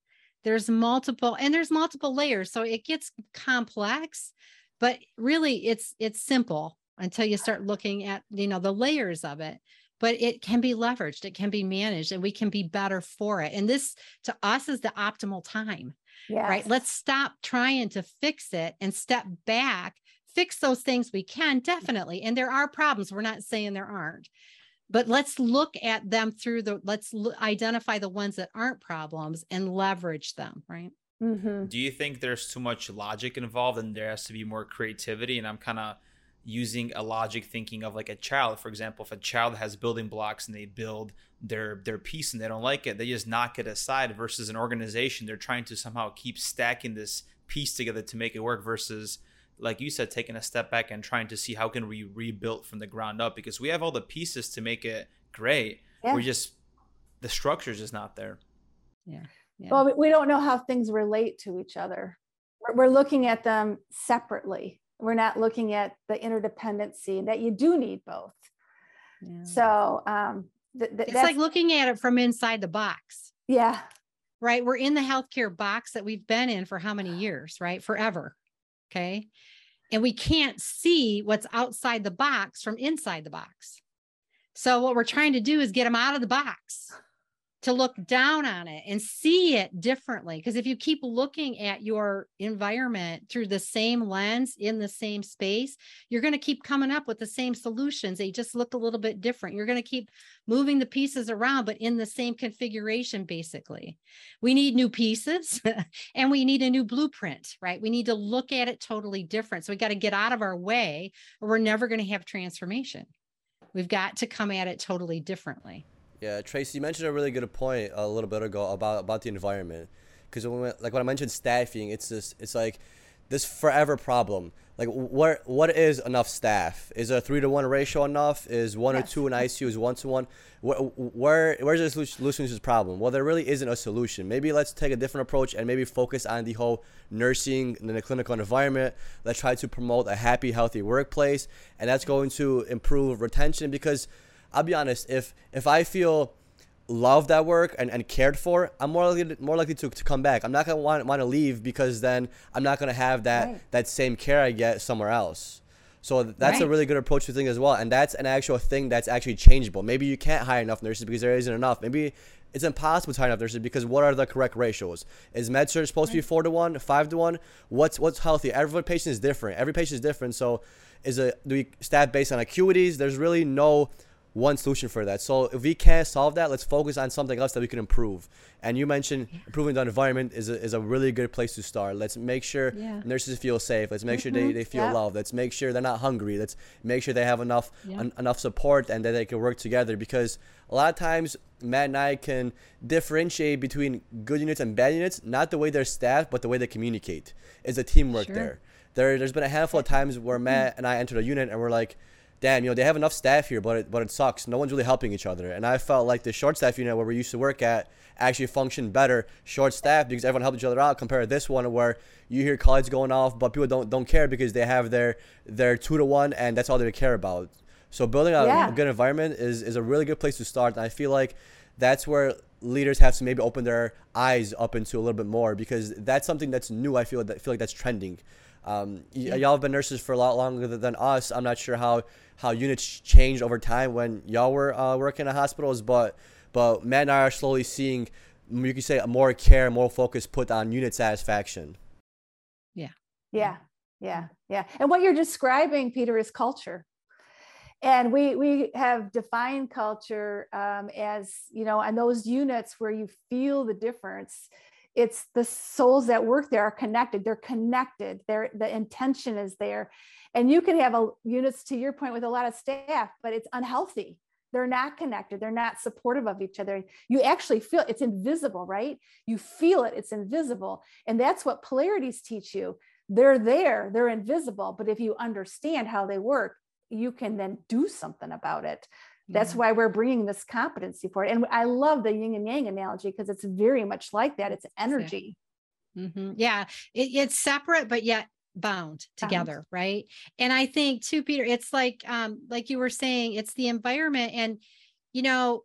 There's multiple and there's multiple layers, so it gets complex, but really it's it's simple until you start looking at you know the layers of it. But it can be leveraged it can be managed and we can be better for it. And this to us is the optimal time yes. right let's stop trying to fix it and step back fix those things we can definitely. And there are problems we're not saying there aren't. But let's look at them through the let's l- identify the ones that aren't problems and leverage them right? Mm-hmm. do you think there's too much logic involved and there has to be more creativity? And i'm kind of using a logic thinking of like a child. For example if a child has building blocks and they build their their piece and they don't like it they just knock it aside versus an organization they're trying to somehow keep stacking this piece together to make it work versus like you said taking a step back and trying to see how can we rebuild from the ground up because we have all the pieces to make it great. Yeah. we're just the structure is just not there. Yeah. yeah. Well we don't know how things relate to each other. We're looking at them separately we're not looking at the interdependency that you do need both. Yeah. so um th- th- it's like looking at it from inside the box. Yeah. Right? We're in the healthcare box that we've been in for how many years right? Forever. Okay? And we can't see what's outside the box from inside the box. So what we're trying to do is get them out of the box to look down on it and see it differently. Because if you keep looking at your environment through the same lens in the same space, you're going to keep coming up with the same solutions. They just look a little bit different. You're going to keep moving the pieces around, but in the same configuration, basically. We need new pieces and we need a new blueprint, right? We need to look at it totally different. So we got to get out of our way or we're never going to have transformation. We've got to come at it totally differently. Yeah, Tracy, you mentioned a really good point a little bit ago about about the environment, because when like when I mentioned staffing, it's this it's like this forever problem. Like what what is enough staff? Is a three to one ratio enough? Is one yes. or two in ICU? Is one to one? Where, where where's the solution to this problem? Well, there really isn't a solution. Maybe let's take a different approach and maybe focus on the whole nursing in the clinical environment. Let's try to promote a happy, healthy workplace, and that's going to improve retention because I'll be honest, if if I feel loved at work and, and cared for, I'm more likely to, more likely to, to come back. I'm not gonna want want to leave because then I'm not gonna have that right. that same care I get somewhere else. So that's right. a really good approach to think as well, and that's an actual thing that's actually changeable. Maybe you can't hire enough nurses because there isn't enough. Maybe it's impossible to hire enough nurses because what are the correct ratios? Is med surg supposed right. to be four to one, five to one? What's what's healthy? Every patient is different. Every patient is different. So is it do we staff based on acuities? There's really no one solution for that. So if we can't solve that, let's focus on something else that we can improve. And you mentioned improving the environment is a, is a really good place to start. Let's make sure yeah. nurses feel safe. Let's make mm-hmm. sure they, they feel yeah. loved. Let's make sure they're not hungry. Let's make sure they have enough yeah. enough support and that they can work together because a lot of times Matt and I can differentiate between good units and bad units, not the way they're staffed, but the way they communicate. Is a teamwork sure. there. There, there's been a handful of times where Matt and I entered a unit and we're like, damn, you know, they have enough staff here, but it, but it sucks. No one's really helping each other. And I felt like the short staff unit where we used to work at actually functioned better short staff because everyone helped each other out compared to this one where you hear colleagues going off, but people don't don't care because they have their their two to one and that's all they care about. So building a, yeah. a good environment is, is a really good place to start. And I feel like that's where leaders have to maybe open their eyes up into a little bit more because that's something that's new. I feel that feel like that's trending. Um, y- y'all have been nurses for a lot longer than us. I'm not sure how how units changed over time when y'all were uh, working in hospitals, but but Matt and I are slowly seeing you could say more care, more focus put on unit satisfaction. Yeah. Yeah. Yeah. Yeah. And what you're describing, Peter, is culture. And we we have defined culture um, as you know, and those units where you feel the difference it's the souls that work there are connected. They're connected. They're the intention is there. And you can have a units to your point with a lot of staff but it's unhealthy. They're not connected. They're not supportive of each other. You actually feel it's invisible right? You feel it. It's invisible. And that's what polarities teach you. They're there. They're invisible. But if you understand how they work you can then do something about it that's yeah. why we're bringing this competency for it and i love the yin and yang analogy because it's very much like that. It's energy. Mm-hmm. yeah. It, it's separate but yet bound together bound. right? And i think too peter it's like um like you were saying it's the environment and you know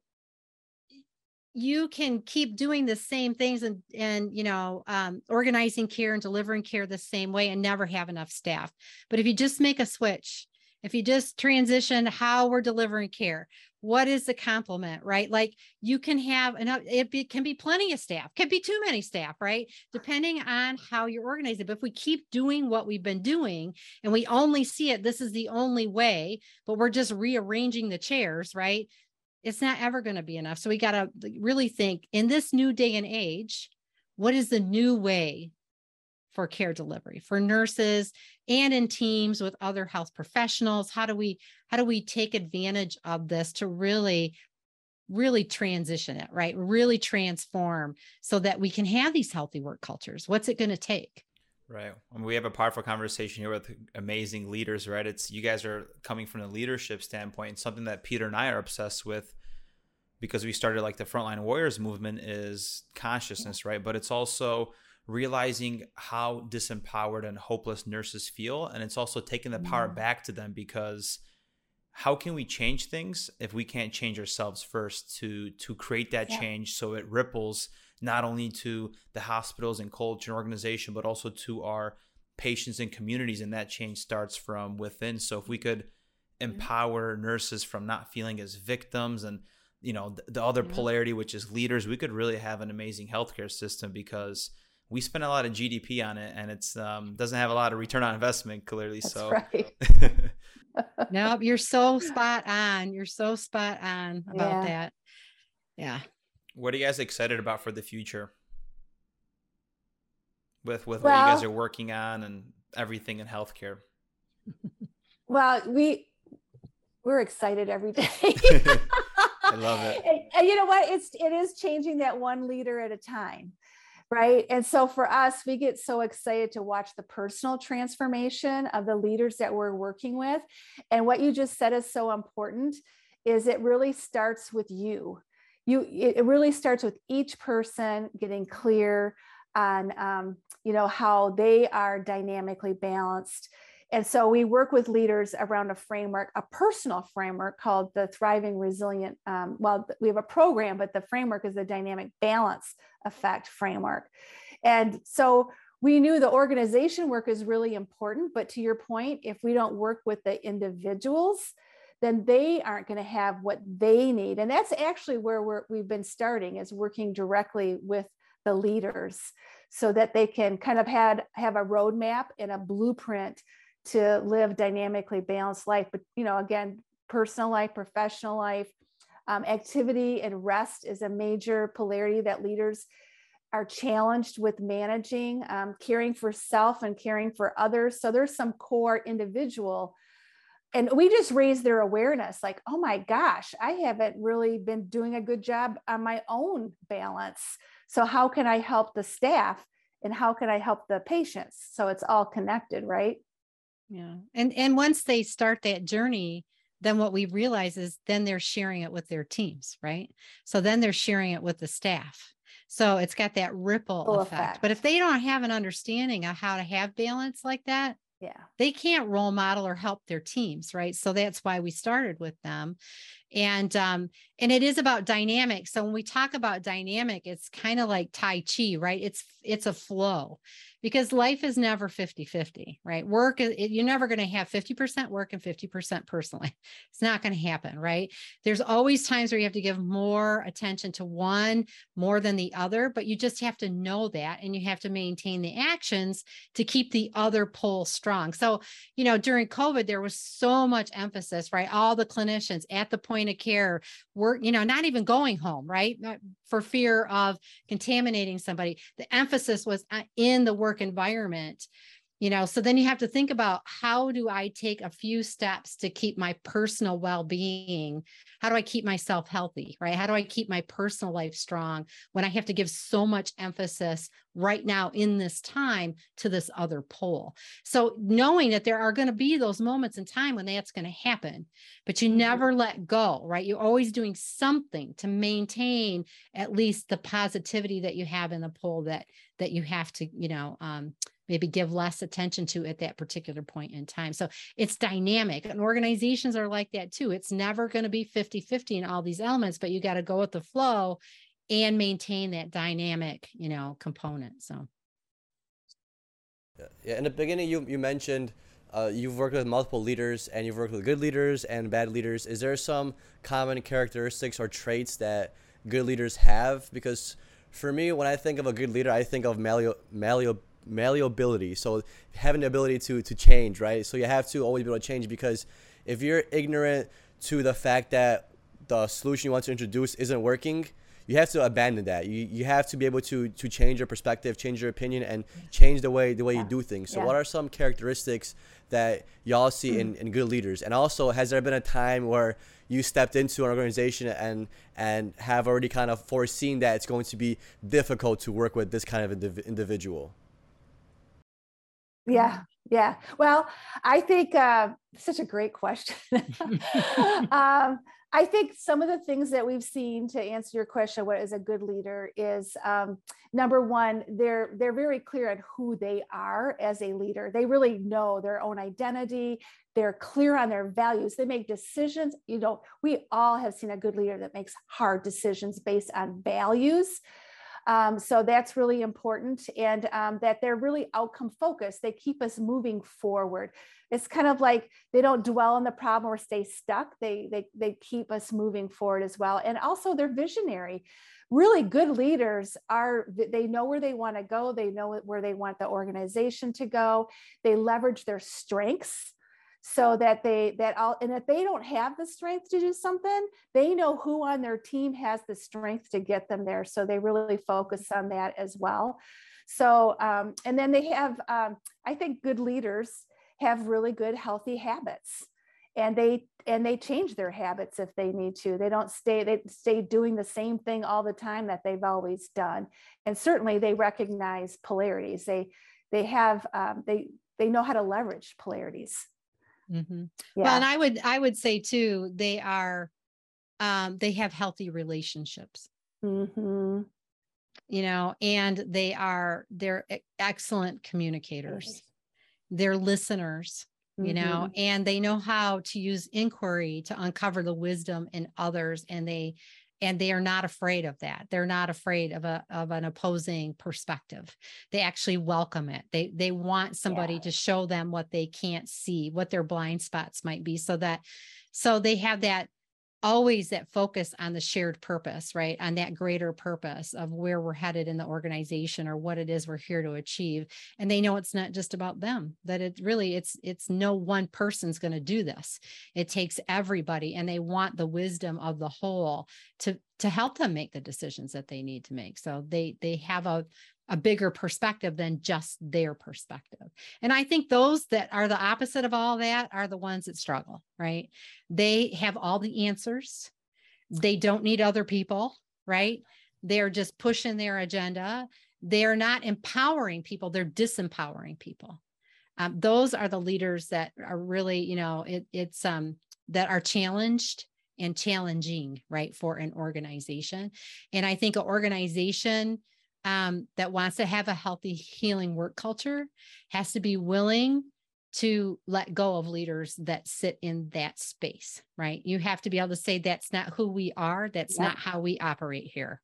you can keep doing the same things and and you know um, organizing care and delivering care the same way and never have enough staff. But if you just make a switch if you just transition how we're delivering care what is the complement right? Like you can have enough it be, can be plenty of staff can be too many staff right? Depending on how you're organizing but if we keep doing what we've been doing and we only see it this is the only way but we're just rearranging the chairs right? It's not ever going to be enough. So we got to really think in this new day and age what is the new way for care delivery for nurses and in teams with other health professionals. How do we how do we take advantage of this to really really transition it right? Really transform so that we can have these healthy work cultures. What's it going to take? Right. I mean, we have a powerful conversation here with amazing leaders right? It's you guys are coming from a leadership standpoint and something that peter and i are obsessed with because we started like the frontline warriors movement is consciousness right? But it's also realizing how disempowered and hopeless nurses feel and it's also taking the power mm. back to them because how can we change things if we can't change ourselves first to to create that yeah. change so it ripples not only to the hospitals and culture and organization but also to our patients and communities and that change starts from within so if we could mm-hmm. empower nurses from not feeling as victims and you know the, the other polarity, which is leaders, we could really have an amazing healthcare system because we spend a lot of GDP on it, and it's um, doesn't have a lot of return on investment. Clearly, That's so right. nope, you're so spot on. You're so spot on about Yeah. that. Yeah. what are you guys excited about for the future? With with what you guys are working on and everything in healthcare. Well, we we're excited every day. I love it. And, and you know what? It's it is changing that one leader at a time. Right. And so for us, we get so excited to watch the personal transformation of the leaders that we're working with. And what you just said is so important is it really starts with you. You it really starts with each person getting clear on um, you know how they are dynamically balanced and so we work with leaders around a framework, a personal framework called the Thriving Resilient. Um, well, we have a program, but the framework is the Dynamic Balance Effect framework. And so we knew the organization work is really important. But to your point, if we don't work with the individuals, then they aren't going to have what they need. And that's actually where we're, we've been starting is working directly with the leaders so that they can kind of had, have a roadmap and a blueprint to live dynamically balanced life but you know again personal life professional life um, activity and rest is a major polarity that leaders are challenged with managing um, caring for self and caring for others. So there's some core individual and we just raise their awareness like oh my gosh i haven't really been doing a good job on my own balance. So how can i help the staff and how can i help the patients? So it's all connected right Yeah. And and once they start that journey, then what we realize is then they're sharing it with their teams, right? So then they're sharing it with the staff. So it's got that ripple effect. effect. But if they don't have an understanding of how to have balance like that, yeah they can't role model or help their teams, right? So that's why we started with them. And um and it is about dynamic. So when we talk about dynamic, it's kind of like tai chi, right? It's it's a flow because life is never 50-50, right? work you're never going to have 50% work and 50% personally. It's not going to happen, right? There's always times where you have to give more attention to one more than the other, but you just have to know that and you have to maintain the actions to keep the other pole strong. So, you know, during COVID, there was so much emphasis, right? All the clinicians at the point of care were, you know, not even going home, right? For fear of contaminating somebody. The emphasis was uh, in the work environment. You know, so then you have to think about how do I take a few steps to keep my personal well being? How do I keep myself healthy, right? How do I keep my personal life strong when I have to give so much emphasis right now in this time to this other pole? So knowing that there are going to be those moments in time when that's going to happen, but you Mhm. never let go, right? You're always doing something to maintain at least the positivity that you have in the pole that that you have to, you know, um, maybe give less attention to at that particular point in time. So it's dynamic and organizations are like that too. It's never going to be 50 50 in all these elements, but you got to go with the flow and maintain that dynamic, you know, component. So Yeah, in the beginning, you you mentioned uh, you've worked with multiple leaders and you've worked with good leaders and bad leaders. Is there some common characteristics or traits that good leaders have? Because for me, when I think of a good leader, I think of malleable, malleability. So having the ability to to change, right? So you have to always be able to change because if you're ignorant to the fact that the solution you want to introduce isn't working, you have to abandon that. You you have to be able to to change your perspective, change your opinion, and change the way the way you do things. So Yeah. what are some characteristics that y'all see in, mm. in good leaders? And also, has there been a time where you stepped into an organization and and have already kind of foreseen that it's going to be difficult to work with this kind of indiv- individual? Yeah, yeah. Well, I think uh, such a great question. um, I think some of the things that we've seen to answer your question, what is a good leader, is um, number one, they're they're very clear on who they are as a leader. They really know their own identity. They're clear on their values. They make decisions. You know, we all have seen a good leader that makes hard decisions based on values. Um, so that's really important, and um, that they're really outcome focused. They keep us moving forward. It's kind of like they don't dwell on the problem or stay stuck. They they they keep us moving forward as well, and also they're visionary. Really good leaders are they know where they want to go. They know where they want the organization to go. They leverage their strengths so that they that all and if they don't have the strength to do something they know who on their team has the strength to get them there. So they really focus on that as well. So um, and then they have um, i think good leaders have really good healthy habits. And they and they change their habits if they need to. They don't stay they stay doing the same thing all the time that they've always done. And certainly they recognize polarities. They they have um, they they know how to leverage polarities Mm-hmm. Yeah. Well, and I would I would say too, they are um, they have healthy relationships. Mm-hmm. You know, and they are they're excellent communicators. They're listeners, mm-hmm. you know, mm-hmm. and they know how to use inquiry to uncover the wisdom in others, and they and they are not afraid of that. They're not afraid of a of an opposing perspective. They actually welcome it. They they want somebody yeah. to show them what they can't see what their blind spots might be so that so they have that always that focus on the shared purpose, right? On that greater purpose of where we're headed in the organization or what it is we're here to achieve. And they know it's not just about them, that it really it's it's no one person's going to do this. It takes everybody and they want the wisdom of the whole to to help them make the decisions that they need to make. So they they have a a bigger perspective than just their perspective. And I think those that are the opposite of all that are the ones that struggle, right? They have all the answers. They don't need other people, right? They're just pushing their agenda. They're not empowering people, they're disempowering people. Um, those are the leaders that are really, you know, it, it's um that are challenged and challenging, right, for an organization. And I think an organization um, that wants to have a healthy healing work culture has to be willing to let go of leaders that sit in that space, right? You have to be able to say, that's not who we are. That's not how we operate here.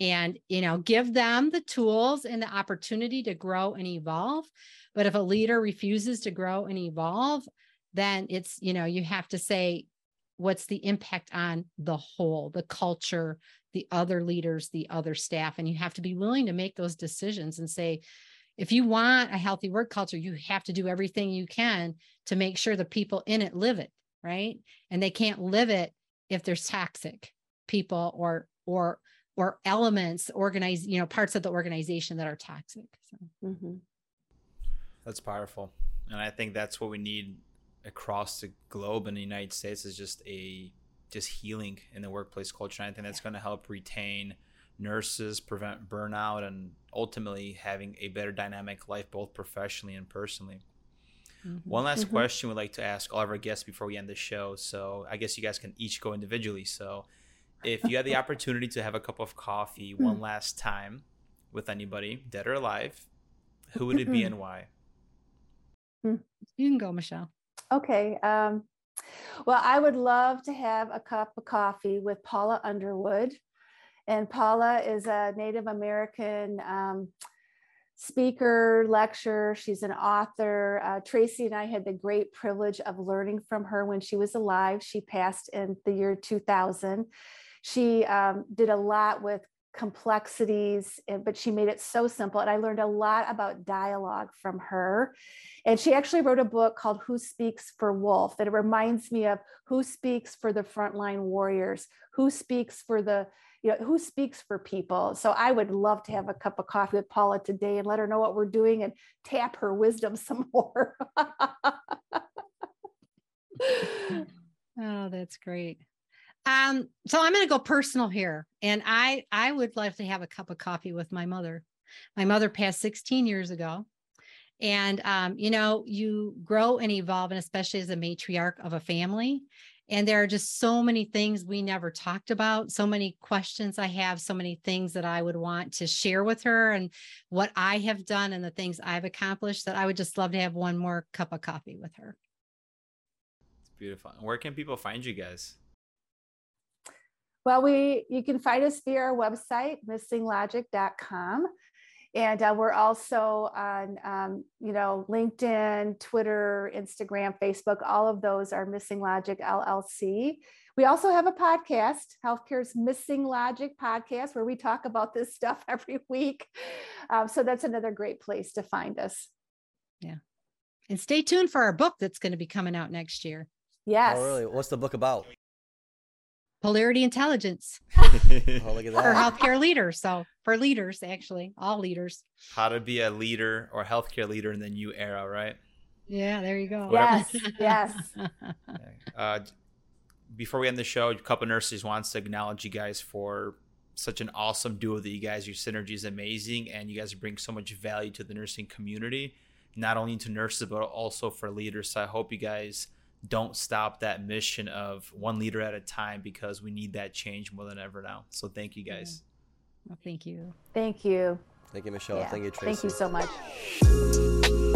And, you know, give them the tools and the opportunity to grow and evolve. But if a leader refuses to grow and evolve, then it's, you know, you have to say, what's the impact on the whole, the culture, the other leaders, the other staff. And you have to be willing to make those decisions and say, if you want a healthy work culture, you have to do everything you can to make sure the people in it live it, right? And they can't live it if there's toxic people or or or elements organize you know parts of the organization that are toxic so. mm-hmm. that's powerful and i think that's what we need across the globe in the united states is just a just healing in the workplace culture. And I think that's going to help retain nurses, prevent burnout, and ultimately having a better dynamic life, both professionally and personally. Mm-hmm. One last mm-hmm. question we'd like to ask all of our guests before we end the show. So I guess you guys can each go individually. So if you had the opportunity to have a cup of coffee one hmm. last time with anybody, dead or alive, who would it be and why? Hmm. You can go, Michelle. Okay. Um, well, I would love to have a cup of coffee with Paula Underwood. And Paula is a Native American um, speaker, lecturer. She's an author. Uh, Tracy and I had the great privilege of learning from her when she was alive. She passed in the year 2000. She um, did a lot with complexities, eh, but she made it so simple. And I learned a lot about dialogue from her. And she actually wrote a book called Who Speaks for Wolf that it reminds me of who speaks for the frontline warriors, who speaks for the you know who speaks for people so i would love to have a cup of coffee with paula today and let her know what we're doing and tap her wisdom some more oh that's great um, so I'm going to go personal here, and I I would love to have a cup of coffee with my mother. My mother passed 16 years ago, and um, you know you grow and evolve, and especially as a matriarch of a family. And there are just so many things we never talked about, so many questions I have, so many things that I would want to share with her, and what I have done and the things I've accomplished. That I would just love to have one more cup of coffee with her. It's beautiful. Where can people find you guys? Well, we you can find us via our website, missinglogic.com. And uh, we're also on, um, you know, LinkedIn, Twitter, Instagram, Facebook. All of those are Missing Logic LLC. We also have a podcast, Healthcare's Missing Logic podcast, where we talk about this stuff every week. Um, so that's another great place to find us. Yeah. And stay tuned for our book that's going to be coming out next year. Yes. Oh, really? What's the book about? Polarity Intelligence Oh, look at for healthcare leaders. So for leaders, actually, all leaders. How to be a leader or healthcare leader in the new era, right? Yeah, there you go. Yes. Yes. Uh, before we end the show, a couple nurses wants to acknowledge you guys for such an awesome duo that you guys. Your synergy is amazing, and you guys bring so much value to the nursing community, not only to nurses but also for leaders. So I hope you guys don't stop that mission of one leader at a time because we need that change more than ever now. So thank you guys. Well, thank you. Thank you. Thank you, Michelle. Yeah. Thank you, Tracy. Thank you so much.